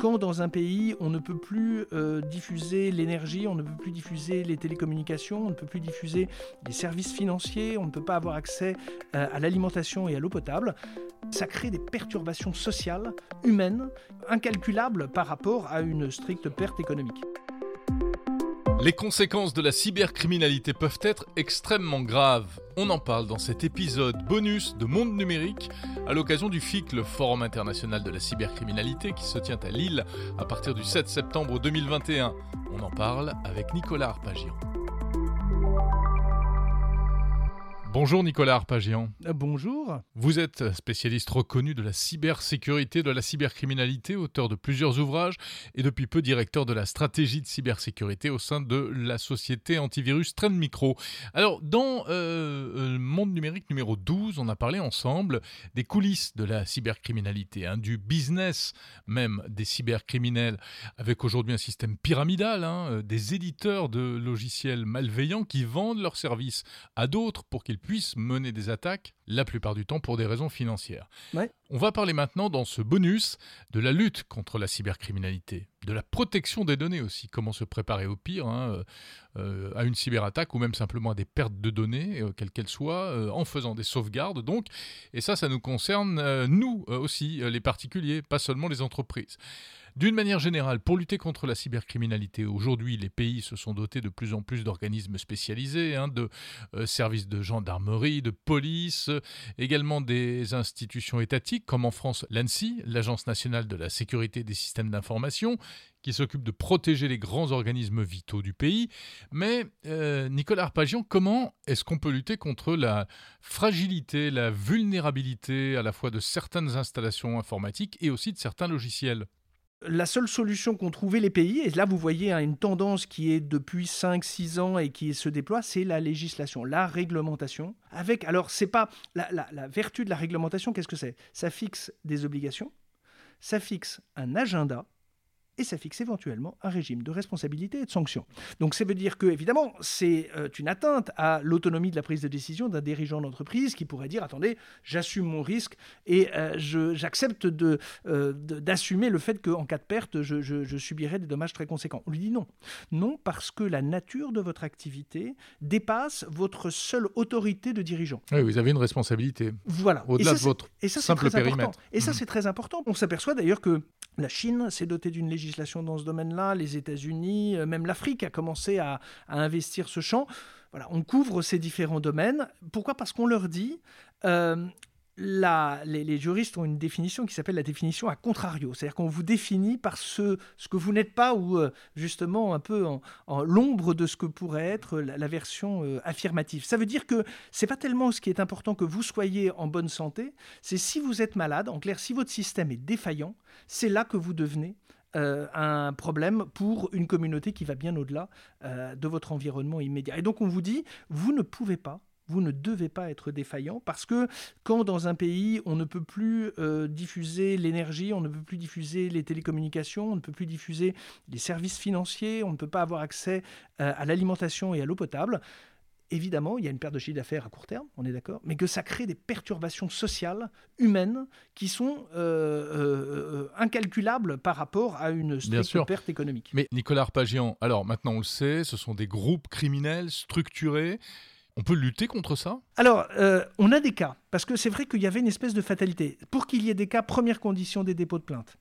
quand dans un pays on ne peut plus euh, diffuser l'énergie, on ne peut plus diffuser les télécommunications, on ne peut plus diffuser les services financiers, on ne peut pas avoir accès euh, à l'alimentation et à l'eau potable, ça crée des perturbations sociales, humaines, incalculables par rapport à une stricte perte économique. Les conséquences de la cybercriminalité peuvent être extrêmement graves. On en parle dans cet épisode bonus de Monde Numérique à l'occasion du FIC, le Forum international de la cybercriminalité qui se tient à Lille à partir du 7 septembre 2021. On en parle avec Nicolas Arpagian. Bonjour Nicolas Arpagian. Euh, bonjour. Vous êtes spécialiste reconnu de la cybersécurité, de la cybercriminalité, auteur de plusieurs ouvrages et depuis peu directeur de la stratégie de cybersécurité au sein de la société antivirus Trend Micro. Alors, dans euh, euh Monde numérique numéro 12, on a parlé ensemble des coulisses de la cybercriminalité, hein, du business même des cybercriminels, avec aujourd'hui un système pyramidal, hein, euh, des éditeurs de logiciels malveillants qui vendent leurs services à d'autres pour qu'ils puissent mener des attaques, la plupart du temps pour des raisons financières. On va parler maintenant dans ce bonus de la lutte contre la cybercriminalité, de la protection des données aussi, comment se préparer au pire, hein, euh, euh, à une cyberattaque ou même simplement à des pertes de données, euh, quelles qu'elles soient, en faisant des sauvegardes donc. Et ça, ça nous concerne nous aussi, les particuliers, pas seulement les entreprises. D'une manière générale, pour lutter contre la cybercriminalité, aujourd'hui, les pays se sont dotés de plus en plus d'organismes spécialisés, hein, de services de gendarmerie, de police, également des institutions étatiques, comme en France l'ANSI, l'Agence nationale de la sécurité des systèmes d'information, qui s'occupe de protéger les grands organismes vitaux du pays. Mais euh, Nicolas Arpagian, comment est-ce qu'on peut lutter contre la fragilité, la vulnérabilité à la fois de certaines installations informatiques et aussi de certains logiciels? La seule solution qu'ont trouvé les pays, et là vous voyez hein, une tendance qui est depuis 5-6 ans et qui se déploie, c'est la législation, la réglementation. Avec, alors c'est pas la, la vertu de la réglementation, qu'est-ce que c'est? Ça fixe des obligations, ça fixe un agenda, et ça fixe éventuellement un régime de responsabilité et de sanction. Donc ça veut dire que, évidemment, c'est euh, une atteinte à l'autonomie de la prise de décision d'un dirigeant d'entreprise qui pourrait dire, attendez, j'assume mon risque et euh, j'accepte euh, d'assumer le fait qu'en cas de perte, je, je, subirai des dommages très conséquents. On lui dit non. Non, parce que la nature de votre activité dépasse votre seule autorité de dirigeant. Oui, vous avez une responsabilité. Voilà. Au-delà de votre et ça, simple périmètre. Et ça, c'est très important. On s'aperçoit d'ailleurs que la Chine s'est dotée d'une législation dans ce domaine-là, les États-Unis, euh, même l'Afrique a commencé à, investir ce champ. On couvre ces différents domaines. Pourquoi? Parce qu'on leur dit, euh, les, juristes ont une définition qui s'appelle la définition à contrario, c'est-à-dire qu'on vous définit par ce, que vous n'êtes pas ou euh, justement un peu en, l'ombre de ce que pourrait être la, version euh, affirmative. Ça veut dire que c'est pas tellement ce qui est important que vous soyez en bonne santé, c'est si vous êtes malade, en clair, si votre système est défaillant, c'est là que vous devenez euh, un problème pour une communauté qui va bien au-delà de votre environnement immédiat. Et donc on vous dit, vous ne pouvez pas vous ne devez pas être défaillant parce que quand dans un pays on ne peut plus euh, diffuser l'énergie, on ne peut plus diffuser les télécommunications, on ne peut plus diffuser les services financiers, on ne peut pas avoir accès euh, à l'alimentation et à l'eau potable, évidemment, il y a une perte de chiffre d'affaires à court terme, on est d'accord, mais que ça crée des perturbations sociales, humaines, qui sont euh, incalculables par rapport à une stricte perte économique. Mais Nicolas Arpagian, alors maintenant on le sait, ce sont des groupes criminels structurés on peut lutter contre ça? Alors, euh, on a des cas, parce que c'est vrai qu'il y avait une espèce de fatalité. Pour qu'il y ait des cas, première condition des dépôts de plainte.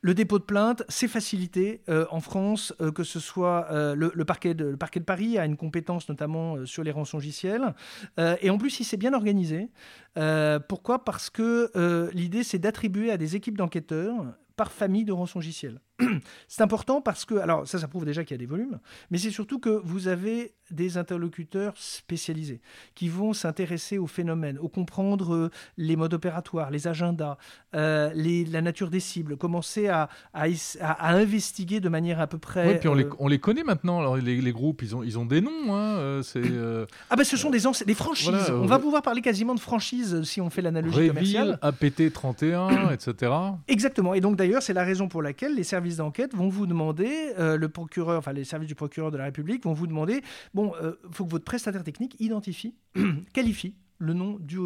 Le dépôt de plainte, c'est facilité euh, en France, euh, que ce soit le, parquet de, Paris a une compétence notamment sur les rançongiciels. et en plus, il s'est bien organisé. pourquoi? Parce que l'idée, c'est d'attribuer à des équipes d'enquêteurs par famille de rançongiciels. c'est important parce que, alors ça, ça prouve déjà qu'il y a des volumes, mais c'est surtout que vous avez des interlocuteurs spécialisés qui vont s'intéresser au phénomène, au comprendre euh, les modes opératoires, les agendas, euh, les, la nature des cibles, commencer à, à, à, investiguer de manière à peu près. Oui, puis on, les, euh, on les connaît maintenant. Alors les, les, groupes, ils ont, ils ont des noms. Hein, c'est, ah ben, ce sont des, des franchises. on va pouvoir parler quasiment de franchises si on fait l'analogie commerciale. APT 31, etc. Exactement. Et donc d'ailleurs, c'est la raison pour laquelle les services d'enquête vont vous demander, euh, le procureur, enfin les services du procureur de la République vont vous demander, bon, il euh, faut que votre prestataire technique identifie, qualifie le nom du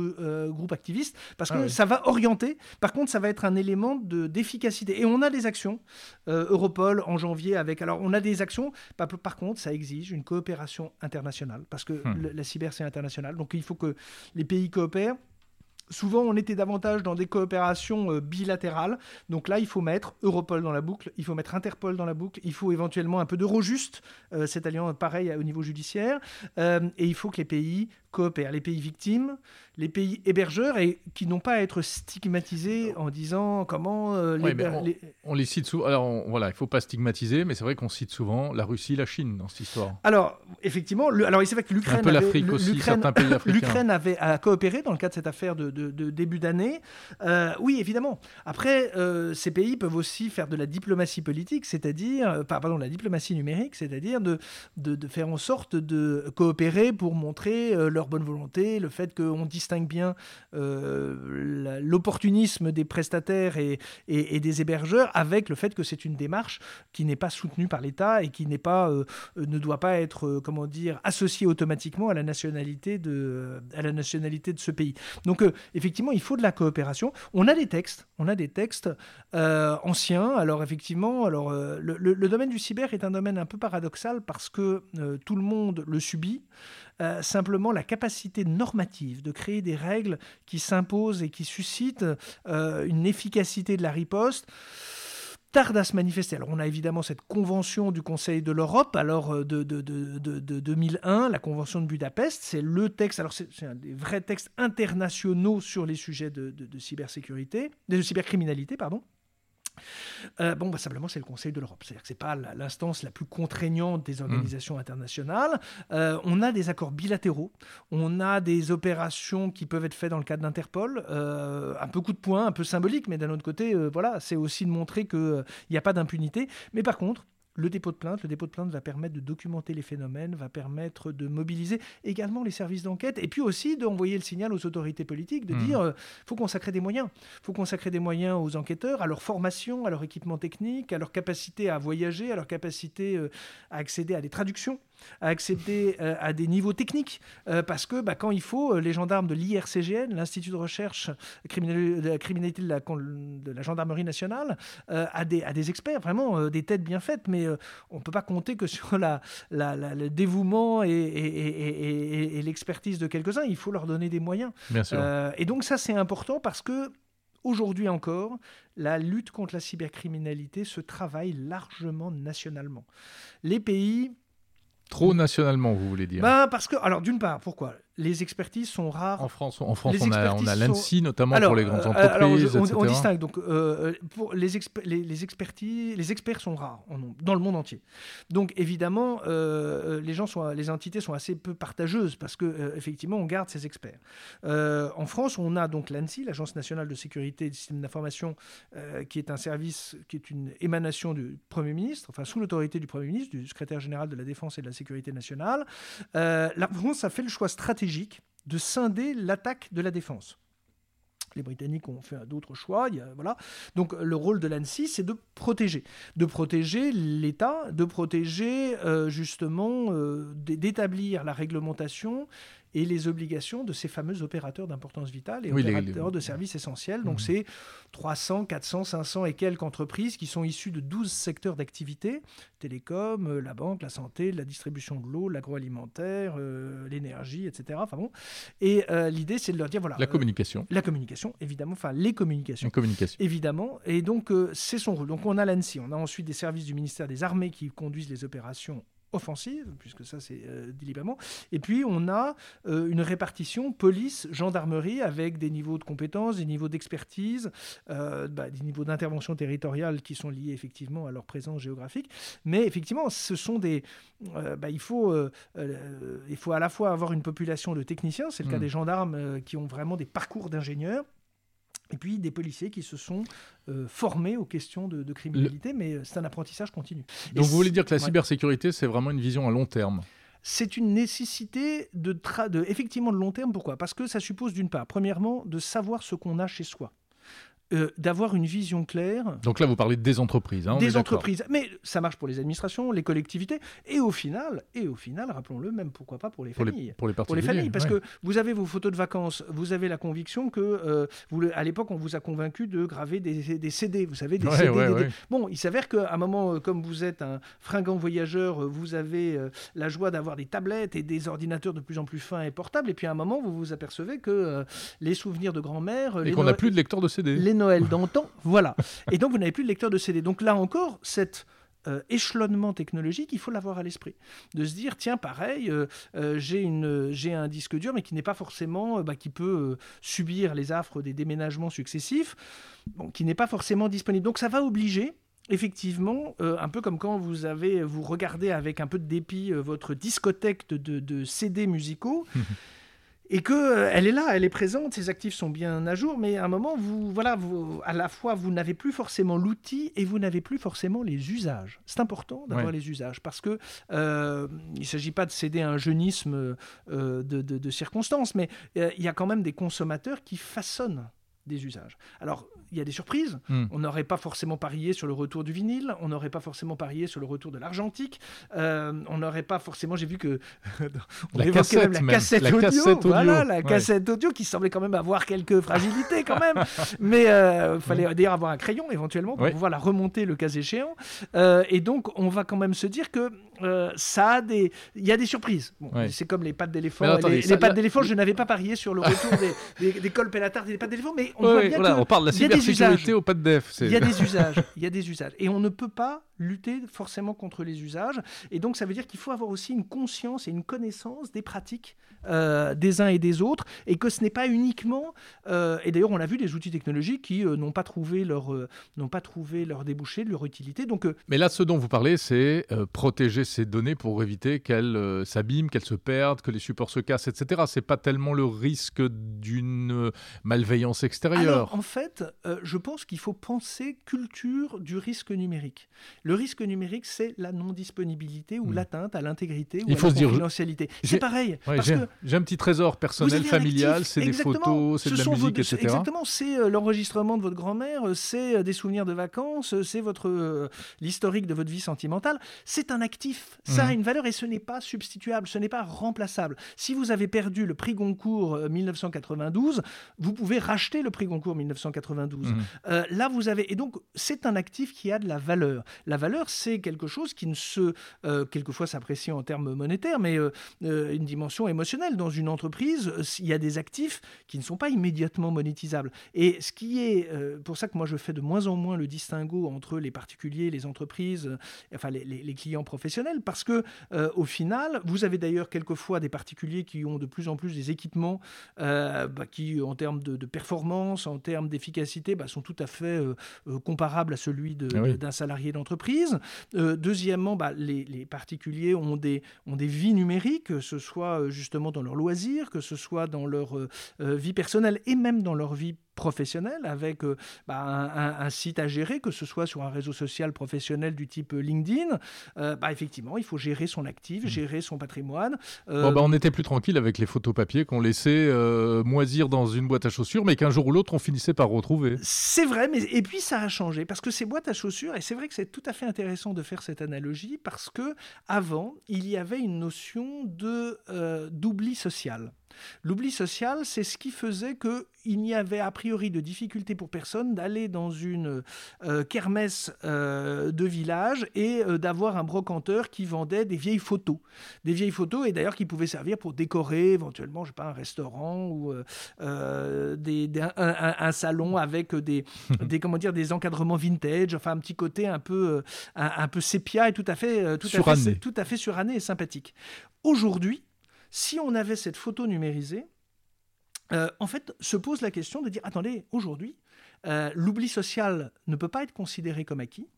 groupe activiste parce ah que ça va orienter. Par contre, ça va être un élément d'efficacité. et on a des actions. Europol en janvier avec. Alors, on a des actions. Par, par contre, ça exige une coopération internationale parce que hmm. la cyber c'est international. Donc, il faut que les pays coopèrent souvent on était davantage dans des coopérations euh, bilatérales. Donc là, il faut mettre Europol dans la boucle, il faut mettre Interpol dans la boucle, il faut éventuellement un peu d'Eurojust, euh, cette alliance pareil au niveau judiciaire, euh, et il faut que les pays coopèrent, les pays victimes, les pays hébergeurs, et qui n'ont pas à être stigmatisés en disant comment les, on, les... cite souvent. Alors voilà, il ne faut pas stigmatiser, mais c'est vrai qu'on cite souvent la Russie, la Chine dans cette histoire. Alors effectivement, alors c'est vrai que l'Ukraine, un peu l'Afrique aussi, certains pays africains. L'Ukraine avait à coopérer dans le cadre de cette affaire de de, début d'année. Euh, oui, évidemment. Après, euh, ces pays peuvent aussi faire de la diplomatie politique, c'est-à-dire, euh, pardon, la diplomatie numérique, c'est-à-dire de, de, faire en sorte de coopérer pour montrer leur bonne volonté, le fait qu'on distingue bien l'opportunisme des prestataires et, et, des hébergeurs avec le fait que c'est une démarche qui n'est pas soutenue par l'État et qui n'est pas, ne doit pas être, comment dire, associée automatiquement à la nationalité de, à la nationalité de ce pays. Donc, effectivement, il faut de la coopération. On a des textes, on a des textes euh, anciens. Alors effectivement, euh, le, domaine du cyber est un domaine un peu paradoxal parce que euh, tout le monde le subit. simplement, la capacité normative de créer des règles qui s'imposent et qui suscitent une efficacité de la riposte tarde à se manifester. Alors on a évidemment cette convention du Conseil de l'Europe, alors euh, de, de, de, de, 2001, la convention de Budapest, c'est le texte, alors c'est un des vrais textes internationaux sur les sujets de, cybersécurité, de cybercriminalité, pardon. Euh, bon, bah, simplement, c'est le Conseil de l'Europe. C'est-à-dire que ce n'est pas l'instance la plus contraignante des organisations mmh. internationales. Euh, on a des accords bilatéraux, on a des opérations qui peuvent être faites dans le cadre d'Interpol, euh, un peu coup de poing, un peu symbolique, mais d'un autre côté, voilà, c'est aussi de montrer qu'il n'y a pas d'impunité. Mais par contre, le dépôt de plainte. Le dépôt de plainte va permettre de documenter les phénomènes, va permettre de mobiliser également les services d'enquête et puis aussi d'envoyer le signal aux autorités politiques de mmh. dire euh, faut consacrer des moyens. Il faut consacrer des moyens aux enquêteurs, à leur formation, à leur équipement technique, à leur capacité à voyager, à leur capacité euh, à accéder à des traductions à accéder euh, à des niveaux techniques, euh, parce que bah, quand il faut, euh, les gendarmes de l'IRCGN, l'Institut de recherche de la criminalité de la, de la gendarmerie nationale, a, des, a des experts, vraiment des têtes bien faites, mais on ne peut pas compter que sur la, le dévouement et, et, et, l'expertise de quelques-uns, il faut leur donner des moyens. Bien sûr. et donc ça, c'est important parce que Aujourd'hui encore, la lutte contre la cybercriminalité se travaille largement nationalement. Les pays Trop nationalement, vous voulez dire. Ben, Parce que, alors d'une part, pourquoi? Les expertises sont rares. En France, en France on, a, on a l'ANSI notamment pour les grandes euh, entreprises. Alors, on, distingue. Donc, euh, pour les, les, expertises, les experts sont rares dans le monde entier. Donc, évidemment, euh, les gens sont, les entités sont assez peu partageuses parce que effectivement, on garde ces experts. en France, on a donc l'ANSI, l'Agence nationale de sécurité des systèmes d'information, qui est un service, qui est une émanation du Premier ministre, enfin sous l'autorité du Premier ministre, du secrétaire général de la Défense et de la Sécurité nationale. la France a fait le choix stratégique de scinder l'attaque de la défense. Les Britanniques ont fait d'autres choix. voilà. Donc le rôle de l'ANSI, c'est de protéger. De protéger l'État, de protéger euh, justement, euh, d'établir la réglementation et les obligations de ces fameux opérateurs d'importance vitale et opérateurs de services essentiels. Donc, mmh. c'est 300, 400, 500 et quelques entreprises qui sont issues de 12 secteurs d'activité télécom, euh, la banque, la santé, la distribution de l'eau, l'agroalimentaire, euh, l'énergie, etc. Enfin bon. Et euh, l'idée, c'est de leur dire voilà. La communication. la communication, évidemment. Enfin, les communications. La communication. Évidemment. Et donc, c'est son rôle. Donc, on a l'ANSI. On a ensuite des services du ministère des Armées qui conduisent les opérations offensive, puisque ça c'est euh, délibérément. Et puis on a euh, une répartition police-gendarmerie avec des niveaux de compétences, des niveaux d'expertise, euh, bah, des niveaux d'intervention territoriale qui sont liés effectivement à leur présence géographique. Mais effectivement, ce sont des... Bah, il, faut, il faut à la fois avoir une population de techniciens, c'est le cas mmh. des gendarmes qui ont vraiment des parcours d'ingénieurs, et puis des policiers qui se sont euh, formés aux questions de, criminalité, mais euh, c'est un apprentissage continu. Donc vous voulez dire que la cybersécurité, c'est vraiment une vision à long terme? C'est une nécessité de, de, effectivement de long terme. Pourquoi? Parce que ça suppose d'une part, premièrement, de savoir ce qu'on a chez soi. Euh, d'avoir une vision claire. Donc là, vous parlez des entreprises. Hein, des entreprises, mais ça marche pour les administrations, les collectivités, et au final, et au final, rappelons-le, même pourquoi pas pour les familles. pour les, pour les familles, parce que vous avez vos photos de vacances, vous avez la conviction que, euh, vous, à l'époque, on vous a convaincu de graver des, des CD, vous savez, des CD. Bon, il s'avère qu'à un moment, euh, comme vous êtes un fringant voyageur, vous avez la joie d'avoir des tablettes et des ordinateurs de plus en plus fins et portables, et puis à un moment, vous vous apercevez que les souvenirs de grand-mère, et qu'on n'a plus de lecteur de CD. Les Noël d'antan, voilà. Et donc vous n'avez plus de lecteur de CD. Donc là encore, cet euh, échelonnement technologique, il faut l'avoir à l'esprit. De se dire, tiens, pareil, euh, euh, j'ai un disque dur, mais qui n'est pas forcément, bah, qui peut subir les affres des déménagements successifs, bon, qui n'est pas forcément disponible. Donc ça va obliger effectivement, un peu comme quand vous avez, vous regardez avec un peu de dépit votre discothèque de, de CD musicaux, et que euh, elle est là, elle est présente, ses actifs sont bien à jour, mais à un moment, vous, voilà, vous, à la fois, vous n'avez plus forcément l'outil et vous n'avez plus forcément les usages. C'est important d'avoir les usages parce que euh, il ne s'agit pas de céder à un jeunisme euh, de, de, circonstances, mais il y a quand même des consommateurs qui façonnent des usages. Alors, il y a des surprises. Hmm. On n'aurait pas forcément parié sur le retour du vinyle, on n'aurait pas forcément parié sur le retour de l'argentique, euh, on n'aurait pas forcément. J'ai vu que on la cassette, même la cassette audio, voilà, la cassette audio qui semblait quand même avoir quelques fragilités quand même. Mais il euh, fallait d'ailleurs avoir un crayon éventuellement pour pouvoir la remonter le cas échéant. Euh, et donc, on va quand même se dire que ça a des, il y a des surprises. C'est comme les pattes d'éléphant. Les, pattes d'éléphant, je n'avais pas parié sur le retour des, des, des cols pélatards et des pattes d'éléphant, mais on voit bien que on parle de la cybersécurité au pas de def. Il y a des usages, il y a des usages, et on ne peut pas lutter forcément contre les usages. Et donc, ça veut dire qu'il faut avoir aussi une conscience et une connaissance des pratiques euh, des uns et des autres, et que ce n'est pas uniquement. Euh, et d'ailleurs, on l'a vu, des outils technologiques qui euh, n'ont pas trouvé leur n'ont pas trouvé leur débouché, leur utilité. Donc, mais là, ce dont vous parlez, c'est protéger ces données pour éviter qu'elles s'abîment, qu'elles se perdent, que les supports se cassent, etc. C'est pas tellement le risque d'une malveillance extérieure. Alors, en fait, je pense qu'il faut penser culture du risque numérique. Le risque numérique, c'est la non-disponibilité ou hmm. l'atteinte à l'intégrité ou à la confidentialité. C'est pareil. J'ai un petit trésor personnel, familial, c'est des photos, c'est de la musique, etc. Exactement, c'est euh, l'enregistrement de votre grand-mère, euh, c'est euh, des souvenirs de vacances, c'est votre l'historique de votre vie sentimentale. C'est un actif, ça a hmm. une valeur et ce n'est pas substituable, ce n'est pas remplaçable. Si vous avez perdu le prix Goncourt 1992, vous pouvez racheter le prix Goncourt 1992. Hmm. là, vous avez et donc c'est un actif qui a de la valeur. La valeur, c'est quelque chose qui ne se, euh, quelquefois s'apprécie en termes monétaires, mais euh, euh, une dimension émotionnelle. Dans une entreprise, il y a des actifs qui ne sont pas immédiatement monétisables. Et ce qui est, pour ça que moi je fais de moins en moins le distinguo entre les particuliers, les entreprises, enfin les, clients professionnels, parce que au final, vous avez d'ailleurs quelquefois des particuliers qui ont de plus en plus des équipements bah, qui, en termes de, performance, en termes d'efficacité, bah, sont tout à fait comparables à celui ah d'un salarié d'entreprise. Euh, deuxièmement, bah, les, particuliers ont des, ont des vies numériques, que ce soit euh, justement dans leurs loisirs, que ce soit dans leur euh, vie personnelle et même dans leur vie professionnel avec euh, bah, un, site à gérer, que ce soit sur un réseau social professionnel du type LinkedIn, euh, bah, effectivement, il faut gérer son actif, mmh. gérer son patrimoine. Euh, bah, on était plus tranquille avec les photos papier qu'on laissait moisir dans une boîte à chaussures, mais qu'un jour ou l'autre, on finissait par retrouver. C'est vrai, mais et puis ça a changé parce que ces boîtes à chaussures, et c'est vrai que c'est tout à fait intéressant de faire cette analogie parce que avant, il y avait une notion de d'oubli social. L'oubli social, c'est ce qui faisait qu'il n'y avait a priori de difficulté pour personne d'aller dans une euh, kermesse euh, de village et euh, d'avoir un brocanteur qui vendait des vieilles photos. Des vieilles photos et d'ailleurs qui pouvaient servir pour décorer éventuellement, je sais pas, un restaurant ou des, un, salon avec des, des, comment dire, des encadrements vintage, enfin un petit côté un peu, un, peu sépia et tout à fait, tout à fait, tout à fait suranné et sympathique. Aujourd'hui, si on avait cette photo numérisée, euh, en fait, se pose la question de dire, attendez, aujourd'hui, euh, l'oubli social ne peut pas être considéré comme acquis,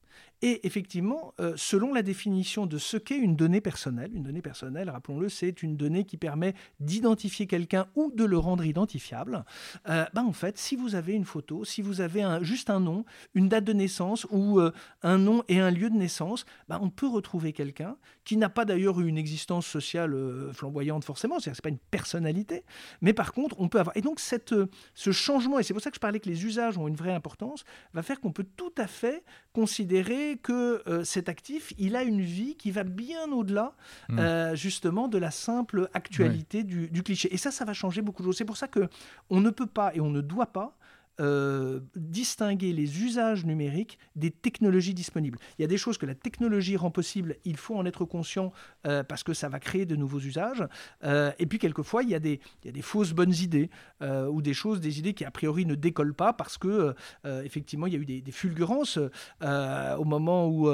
Et effectivement, euh, selon la définition de ce qu'est une donnée personnelle, une donnée personnelle, rappelons-le, c'est une donnée qui permet d'identifier quelqu'un ou de le rendre identifiable. Euh, ben en fait, si vous avez une photo, si vous avez juste un nom, une date de naissance ou euh, un nom et un lieu de naissance, ben on peut retrouver quelqu'un qui n'a pas d'ailleurs eu une existence sociale flamboyante forcément, c'est-à-dire c'est pas une personnalité, mais par contre on peut avoir. Et donc cette, ce changement, et c'est pour ça que je parlais que les usages ont une vraie importance, va faire qu'on peut tout à fait considérer que euh, cet actif, il a une vie qui va bien au-delà mmh. euh, justement de la simple actualité du, du, cliché. Et ça, ça va changer beaucoup de choses. C'est pour ça que on ne peut pas et on ne doit pas euh, distinguer les usages numériques des technologies disponibles. Il y a des choses que la technologie rend possible, il faut en être conscient euh, parce que ça va créer de nouveaux usages. Euh, et puis quelquefois, il y, a des, il y a des fausses bonnes idées ou des choses, des idées qui a priori ne décollent pas parce que effectivement, il y a eu des, des fulgurances au moment où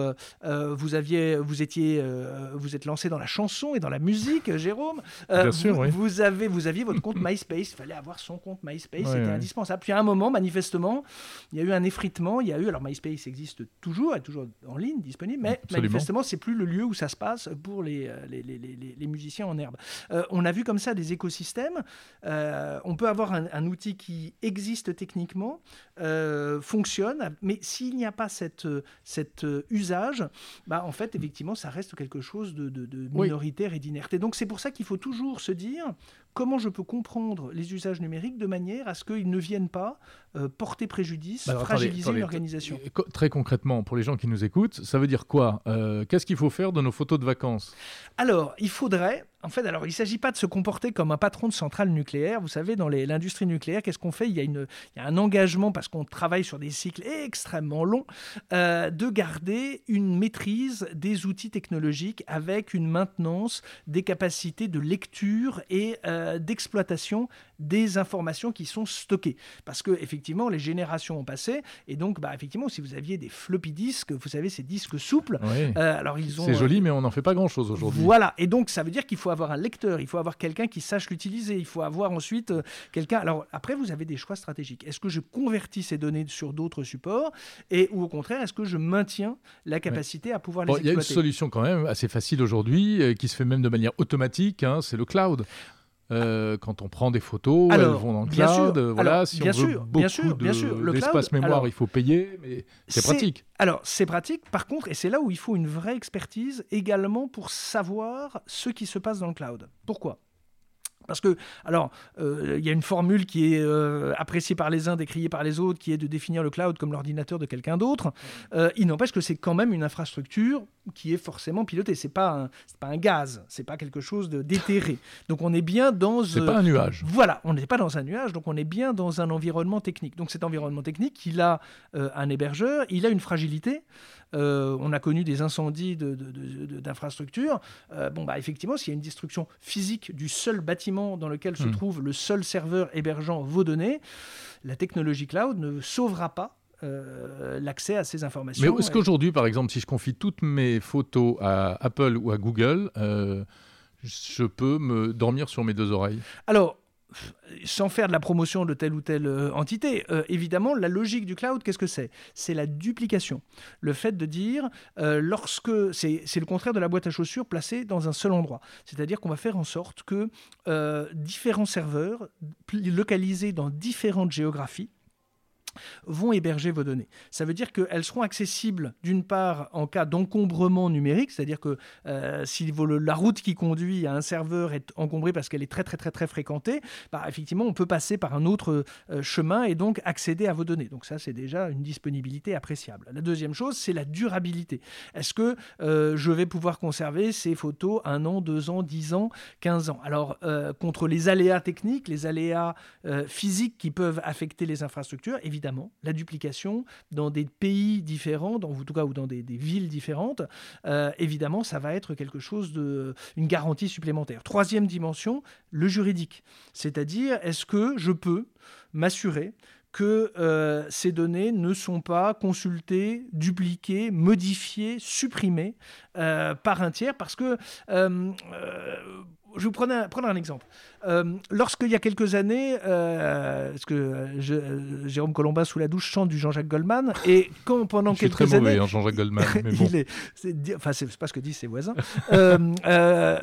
vous aviez, vous étiez, vous êtes lancé dans la chanson et dans la musique, Jérôme. Bien sûr, vous, oui. vous, avez, vous aviez votre compte MySpace. Il fallait avoir son compte MySpace, c'était indispensable. Puis à un moment manifestement, il y a eu un effritement. Il y a eu, alors MySpace existe toujours, est toujours en ligne, disponible, mais manifestement, c'est plus le lieu où ça se passe pour les, euh, les, les, les, musiciens en herbe. Euh, on a vu comme ça des écosystèmes. Euh, on peut avoir un, outil qui existe techniquement, fonctionne, mais s'il n'y a pas cette, cet usage, bah, en fait, effectivement, ça reste quelque chose de, de, minoritaire et d'inerte. Et donc, c'est pour ça qu'il faut toujours se dire comment je peux comprendre les usages numériques de manière à ce qu'ils ne viennent pas euh, porter préjudice, bah, fragiliser l'organisation. Très concrètement, pour les gens qui nous écoutent, ça veut dire quoi euh, Qu'est-ce qu'il faut faire de nos photos de vacances? Alors, il faudrait, en fait, alors il ne s'agit pas de se comporter comme un patron de centrale nucléaire. Vous savez, dans l'industrie nucléaire, qu'est-ce qu'on fait? Il y, a une, il y, a un engagement, parce qu'on travaille sur des cycles extrêmement longs, euh, de garder une maîtrise des outils technologiques avec une maintenance des capacités de lecture et euh, d'exploitation des informations qui sont stockées. Parce que, effectivement, les générations ont passé, et donc, bah, effectivement, si vous aviez des floppy disks, vous savez, ces disques souples, euh, alors ils ont. C'est joli, mais on n'en fait pas grand-chose aujourd'hui. Voilà, et donc ça veut dire qu'il faut avoir un lecteur, il faut avoir quelqu'un qui sache l'utiliser, il faut avoir ensuite euh, quelqu'un. Alors après, vous avez des choix stratégiques. Est-ce que je convertis ces données sur d'autres supports et ou au contraire, est-ce que je maintiens la capacité à pouvoir les exploiter Il y a une solution quand même assez facile aujourd'hui euh, qui se fait même de manière automatique, hein, c'est le cloud. Euh, quand on prend des photos, elles vont dans le cloud. voilà, si on veut beaucoup bien sûr, bien sûr. l'espace mémoire, il faut payer, mais c'est pratique. Alors, c'est pratique. Par contre, et c'est là où il faut une vraie expertise également pour savoir ce qui se passe dans le cloud. Pourquoi? Parce que, alors, euh, il y a une formule qui est euh, appréciée par les uns, décriée par les autres, qui est de définir le cloud comme l'ordinateur de quelqu'un d'autre. Euh, il n'empêche que c'est quand même une infrastructure qui est forcément pilotée. C'est pas un, pas un gaz, c'est pas quelque chose de déterré. Donc on est bien dans. C'est pas un nuage. Voilà, on n'est pas dans un nuage, donc on est bien dans un environnement technique. Donc cet environnement technique, il a un hébergeur, il a une fragilité. On a connu des incendies d'infrastructures. De, de, bon, bah effectivement, s'il y a une destruction physique du seul bâtiment dans lequel se hmm. trouve le seul serveur hébergeant vos données, la technologie cloud ne sauvera pas euh, l'accès à ces informations. Mais est-ce qu'aujourd'hui, par exemple, si je confie toutes mes photos à Apple ou à Google, euh, je peux me dormir sur mes deux oreilles? Alors, sans faire de la promotion de telle ou telle euh, entité, euh, évidemment, la logique du cloud, qu'est-ce que c'est? C'est la duplication. Le fait de dire, euh, lorsque c'est le contraire de la boîte à chaussures placée dans un seul endroit. C'est-à-dire qu'on va faire en sorte que différents serveurs localisés dans différentes géographies vont héberger vos données. Ça veut dire qu'elles seront accessibles d'une part en cas d'encombrement numérique, c'est-à-dire que euh, si la route qui conduit à un serveur est encombrée parce qu'elle est très très très très fréquentée, bah, effectivement on peut passer par un autre euh, chemin et donc accéder à vos données. Donc ça c'est déjà une disponibilité appréciable. La deuxième chose c'est la durabilité. Est-ce que euh, je vais pouvoir conserver ces photos un an, deux ans, dix ans, quinze ans? Alors contre les aléas techniques, les aléas physiques qui peuvent affecter les infrastructures, évidemment la duplication dans des pays différents, en tout cas ou dans des, villes différentes, euh, évidemment, ça va être quelque chose de une garantie supplémentaire. Troisième dimension, le juridique, c'est-à-dire est-ce que je peux m'assurer que euh, ces données ne sont pas consultées, dupliquées, modifiées, supprimées euh, par un tiers, parce que je vous prendre un exemple. Euh, Lorsqu'il y a quelques années, euh, parce que Jérôme Colombin sous la douche chante du Jean-Jacques Goldman, et quand pendant je suis quelques très années, mauvais, hein, Jean-Jacques Goldman. Mais bon. c'est, enfin c'est pas ce que disent ses voisins,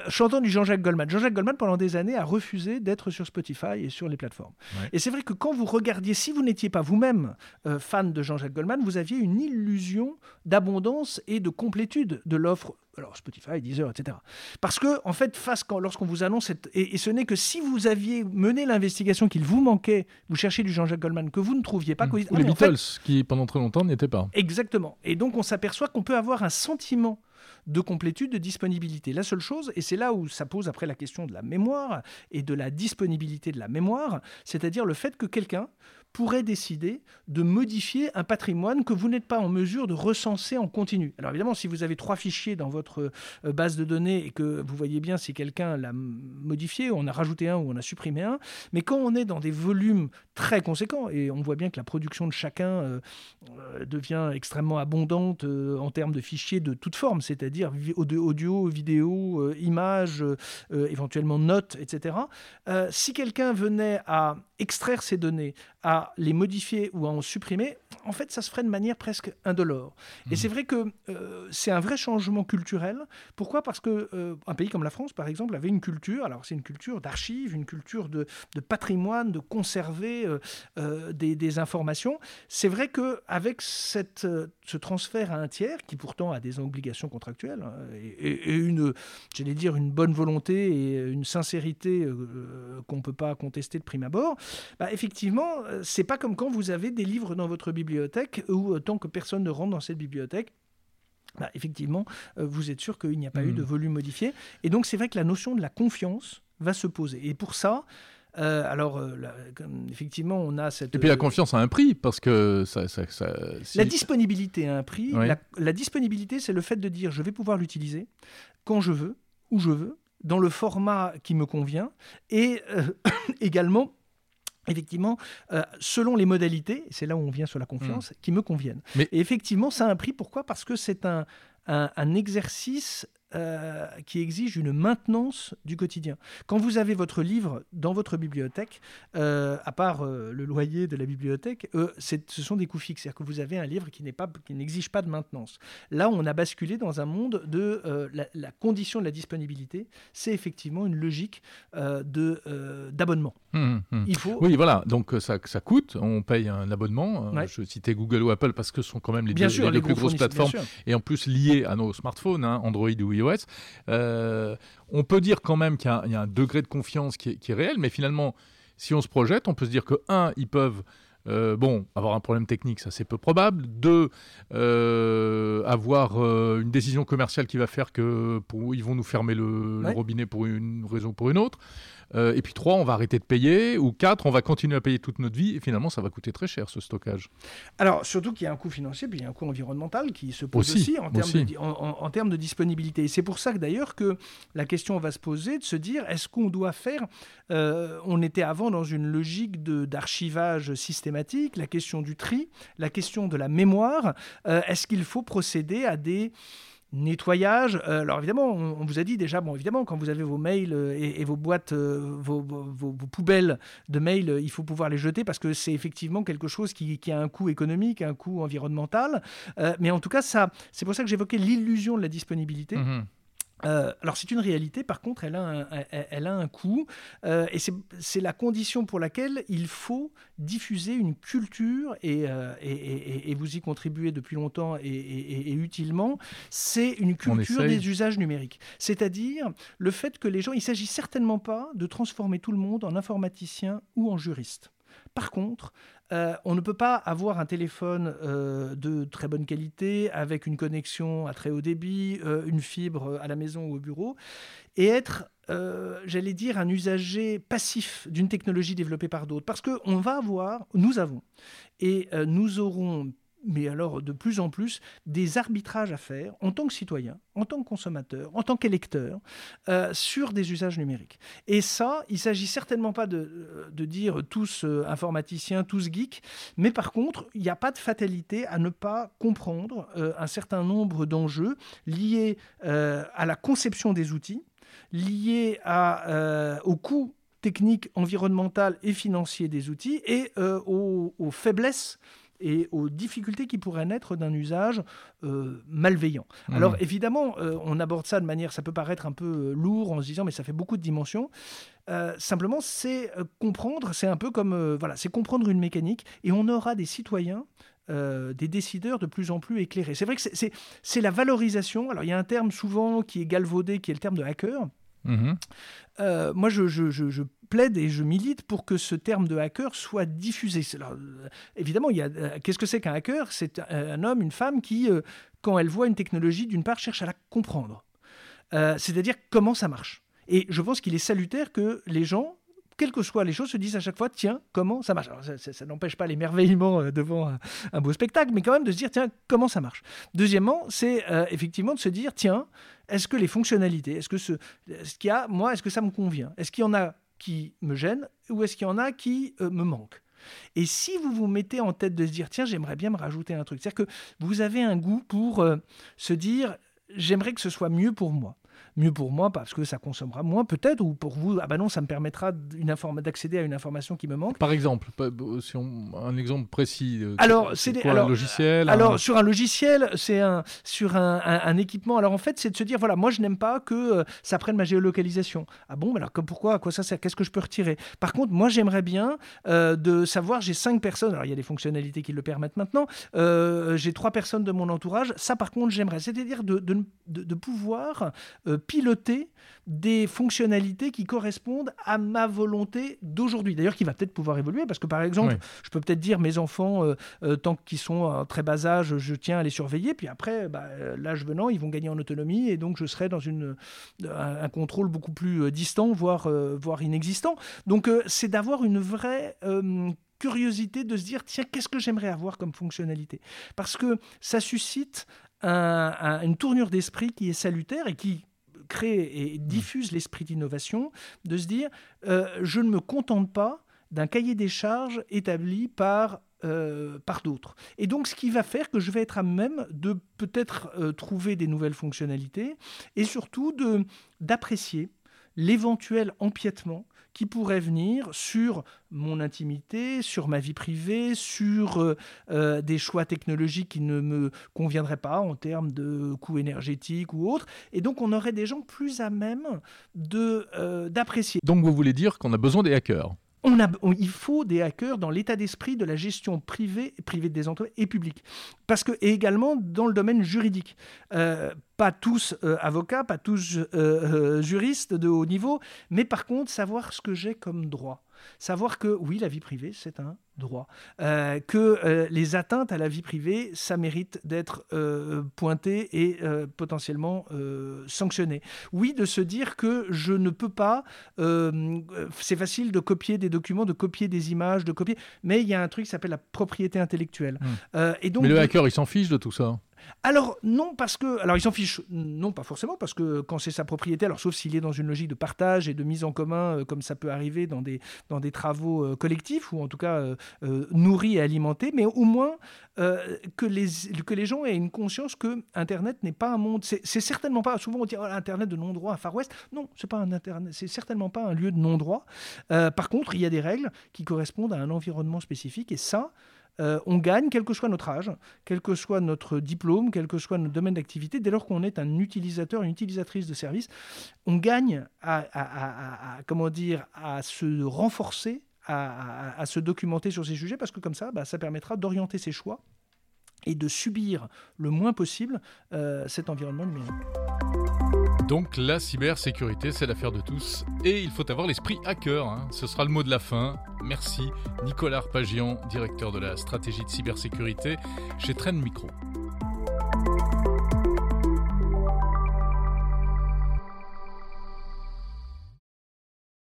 chantant du Jean-Jacques Goldman. Jean-Jacques Goldman pendant des années a refusé d'être sur Spotify et sur les plateformes. Ouais. Et c'est vrai que quand vous regardiez, si vous n'étiez pas vous-même fan de Jean-Jacques Goldman, vous aviez une illusion d'abondance et de complétude de l'offre alors Spotify, Deezer, etc. Parce que, en fait, face quand, lorsqu'on vous annonce, cette, et, et, ce n'est que si vous aviez mené l'investigation qu'il vous manquait, vous cherchiez du Jean-Jacques Goldman, que vous ne trouviez pas. Mmh. Vous, Ou ah, les en Beatles, fait, qui pendant très longtemps n'étaient pas. Exactement. Et donc, on s'aperçoit qu'on peut avoir un sentiment de complétude, de disponibilité. La seule chose, et c'est là où ça pose après la question de la mémoire et de la disponibilité de la mémoire, c'est-à-dire le fait que quelqu'un pourrait décider de modifier un patrimoine que vous n'êtes pas en mesure de recenser en continu. Alors évidemment, si vous avez trois fichiers dans votre euh, base de données et que vous voyez bien si quelqu'un l'a modifié, on a rajouté un ou on a supprimé un, mais quand on est dans des volumes très conséquents, et on voit bien que la production de chacun euh, euh, devient extrêmement abondante en termes de fichiers de toute forme, c'est-à-dire audio, vidéo, images, éventuellement notes, etc. si quelqu'un venait à extraire ces données, à les modifier ou à en supprimer, en fait, ça se ferait de manière presque indolore. Mmh. Et c'est vrai que euh, c'est un vrai changement culturel. Pourquoi? Parce que euh, un pays comme la France, par exemple, avait une culture. Alors, c'est une culture d'archives, une culture de, de, patrimoine, de conserver euh, des, des, informations. C'est vrai que avec cette, ce transfert à un tiers, qui pourtant a des obligations contractuelles hein, et, et, une, j'allais dire, une bonne volonté et une sincérité qu'on ne peut pas contester de prime abord, bah, effectivement, c'est pas comme quand vous avez des livres dans votre bibliothèque où tant que personne ne rentre dans cette bibliothèque, bah, effectivement, euh, vous êtes sûr qu'il n'y a pas mmh. eu de volume modifié. Et donc, c'est vrai que la notion de la confiance va se poser. Et pour ça, euh, alors, euh, là, effectivement, on a cette. Et puis la confiance a un prix, parce que ça. ça, ça si... La disponibilité a un prix. Oui. La, la, disponibilité, c'est le fait de dire je vais pouvoir l'utiliser quand je veux, où je veux, dans le format qui me convient, et euh, également effectivement, euh, selon les modalités, c'est là où on vient sur la confiance, mmh. qui me conviennent. Mais... Et effectivement, ça a un prix. Pourquoi? Parce que c'est un, un, un, exercice euh, qui exige une maintenance du quotidien. Quand vous avez votre livre dans votre bibliothèque, euh, à part euh, le loyer de la bibliothèque, ce sont des coûts fixes. C'est-à-dire que vous avez un livre qui n'exige pas, pas, de maintenance. Là, on a basculé dans un monde de la, la, condition de la disponibilité. C'est effectivement une logique d'abonnement. Mmh, mmh. Il faut... Oui, voilà. Donc ça, ça, coûte. On paye un abonnement. Ouais. Je citais Google ou Apple parce que ce sont quand même les bien deux, sûr, les les deux plus grosses plateformes et en plus liées à nos smartphones, hein, Android ou iOS. Euh, on peut dire quand même qu'il y, y, a un degré de confiance qui est, qui est, réel, mais finalement, si on se projette, on peut se dire que, un, ils peuvent... Euh, bon, avoir un problème technique, ça c'est peu probable. Deux, euh, avoir euh, une décision commerciale qui va faire que pour, ils vont nous fermer le, ouais. le, robinet pour une raison ou pour une autre. Euh, et puis trois, on va arrêter de payer. Ou quatre, on va continuer à payer toute notre vie. Et finalement, ça va coûter très cher ce stockage. Alors, surtout qu'il y a un coût financier, puis il y a un coût environnemental qui se pose aussi, aussi, en, termes aussi. De, en, en, en, termes de disponibilité. Et c'est pour ça que d'ailleurs que la question va se poser de se dire est-ce qu'on doit faire. Euh, on était avant dans une logique d'archivage systématique, la question du tri, la question de la mémoire. Euh, est-ce qu'il faut procéder à des nettoyage. Euh, alors évidemment, on, vous a dit déjà, bon évidemment, quand vous avez vos mails euh, et, vos boîtes, euh, vos, poubelles de mails, il faut pouvoir les jeter parce que c'est effectivement quelque chose qui, a un coût économique, un coût environnemental. Mais en tout cas, ça, c'est pour ça que j'évoquais l'illusion de la disponibilité. Mmh. Euh, alors c'est une réalité, par contre, elle a un, elle, elle a un coût, euh, et c'est la condition pour laquelle il faut diffuser une culture, et, euh, et, et, et vous y contribuez depuis longtemps et, utilement, c'est une culture des usages numériques. C'est-à-dire le fait que les gens, il ne s'agit certainement pas de transformer tout le monde en informaticien ou en juriste. Par contre, euh, on ne peut pas avoir un téléphone euh, de très bonne qualité, avec une connexion à très haut débit, euh, une fibre à la maison ou au bureau, et être, j'allais dire, un usager passif d'une technologie développée par d'autres. Parce qu'on va avoir, nous avons, et nous aurons mais alors de plus en plus, des arbitrages à faire en tant que citoyen, en tant que consommateur, en tant qu'électeur, euh, sur des usages numériques. Et ça, il ne s'agit certainement pas de, de dire tous euh, informaticiens, tous geeks, mais par contre, il n'y a pas de fatalité à ne pas comprendre euh, un certain nombre d'enjeux liés à la conception des outils, liés à, au coût technique, environnemental et financier des outils et aux, faiblesses et aux difficultés qui pourraient naître d'un usage euh, malveillant. Mmh. Alors évidemment, euh, on aborde ça de manière, ça peut paraître un peu euh, lourd en se disant mais ça fait beaucoup de dimensions. simplement, c'est comprendre, c'est un peu comme voilà, c'est comprendre une mécanique et on aura des citoyens des décideurs de plus en plus éclairés. C'est vrai que c'est la valorisation. Alors il y a un terme souvent qui est galvaudé, qui est le terme de hacker. Mmh. moi, je, plaide et je milite pour que ce terme de hacker soit diffusé. Euh, évidemment, il y a, euh, qu'est-ce que c'est qu'un hacker? C'est un homme, une femme qui, euh, quand elle voit une technologie, d'une part, cherche à la comprendre. c'est-à-dire comment ça marche. Et je pense qu'il est salutaire que les gens quelles que soient les choses, se disent à chaque fois, tiens, comment ça marche. Ça, n'empêche pas l'émerveillement devant un, beau spectacle, mais quand même de se dire, tiens, comment ça marche. Deuxièmement, c'est effectivement de se dire, tiens, est-ce que les fonctionnalités, est-ce que ce, qu'il y a, moi, est-ce que ça me convient? Est-ce qu'il y en a qui me gênent ou est-ce qu'il y en a qui euh, me manquent? Et si vous vous mettez en tête de se dire, tiens, j'aimerais bien me rajouter un truc, c'est-à-dire que vous avez un goût pour euh, se dire, j'aimerais que ce soit mieux pour moi mieux pour moi parce que ça consommera moins peut-être, ou pour vous, ah ben non, ça me permettra d'accéder à une information qui me manque. Par exemple, si on, un exemple précis. Euh, alors, c'est un logiciel. Alors, sur un logiciel, c'est un sur un, un, équipement. Alors en fait, c'est de se dire voilà, moi je n'aime pas que euh, ça prenne ma géolocalisation. Ah bon, alors pourquoi, à quoi ça sert Qu'est-ce que je peux retirer? Par contre, moi j'aimerais bien euh, de savoir, j'ai cinq personnes. Alors il y a des fonctionnalités qui le permettent maintenant. j'ai trois personnes de mon entourage. Ça, par contre, j'aimerais, c'est-à-dire de, de, de, pouvoir piloter des fonctionnalités qui correspondent à ma volonté d'aujourd'hui. D'ailleurs, qui va peut-être pouvoir évoluer, parce que par exemple, je peux peut-être dire mes enfants, euh, euh, tant qu'ils sont à très bas âge, je tiens à les surveiller, puis après, bah, euh, l'âge venant, ils vont gagner en autonomie, et donc je serai dans une, un, contrôle beaucoup plus distant, voire, voire inexistant. Donc c'est d'avoir une vraie curiosité de se dire, tiens, qu'est-ce que j'aimerais avoir comme fonctionnalité? Parce que ça suscite une tournure d'esprit qui est salutaire et qui crée et diffuse l'esprit d'innovation, de se dire, euh, je ne me contente pas d'un cahier des charges établi par euh, par d'autres. Et donc, ce qui va faire que je vais être à même de peut-être euh, trouver des nouvelles fonctionnalités et surtout de d'apprécier l'éventuel empiètement qui pourrait venir sur mon intimité, sur ma vie privée, sur euh, euh, des choix technologiques qui ne me conviendraient pas en termes de coûts énergétiques ou autres. Et donc on aurait des gens plus à même euh, d'apprécier. Donc vous voulez dire qu'on a besoin des hackers on il faut des hackers dans l'état d'esprit de la gestion privée, privée des entreprises et publique. Parce que, et également dans le domaine juridique. pas tous avocats, pas tous juristes de haut niveau, mais par contre savoir ce que j'ai comme droit. Savoir que oui, la vie privée, c'est un droit. Euh, que euh, les atteintes à la vie privée, ça mérite d'être euh, pointé et potentiellement sanctionné. Oui, de se dire que je ne peux pas, c'est facile de copier des documents, de copier des images, de copier, mais il y a un truc qui s'appelle la propriété intellectuelle. Mmh. et donc, mais le hacker, il s'en fiche de tout ça alors non, parce que... Alors ils s'en fichent, non pas forcément, parce que quand c'est sa propriété, alors sauf s'il est dans une logique de partage et de mise en commun, euh, comme ça peut arriver dans des, dans des travaux euh, collectifs, ou en tout cas euh, nourris et alimentés, mais au moins que, les, que les gens aient une conscience que Internet n'est pas un monde... C'est certainement pas... Souvent on dit oh, Internet de non-droit à Far West. Non, c'est pas un Internet, c'est certainement pas un lieu de non-droit. par contre, il y a des règles qui correspondent à un environnement spécifique, et ça... Euh, on gagne, quel que soit notre âge, quel que soit notre diplôme, quel que soit notre domaine d'activité, dès lors qu'on est un utilisateur, une utilisatrice de service, on gagne à, comment dire, à se renforcer, à, se documenter sur ces sujets, parce que comme ça, bah, ça permettra d'orienter ses choix et de subir le moins possible euh, cet environnement numérique. Donc la cybersécurité, c'est l'affaire de tous. Et il faut avoir l'esprit hacker. Hein. Ce sera le mot de la fin. Merci Nicolas Arpagian, directeur de la stratégie de cybersécurité chez Trend Micro.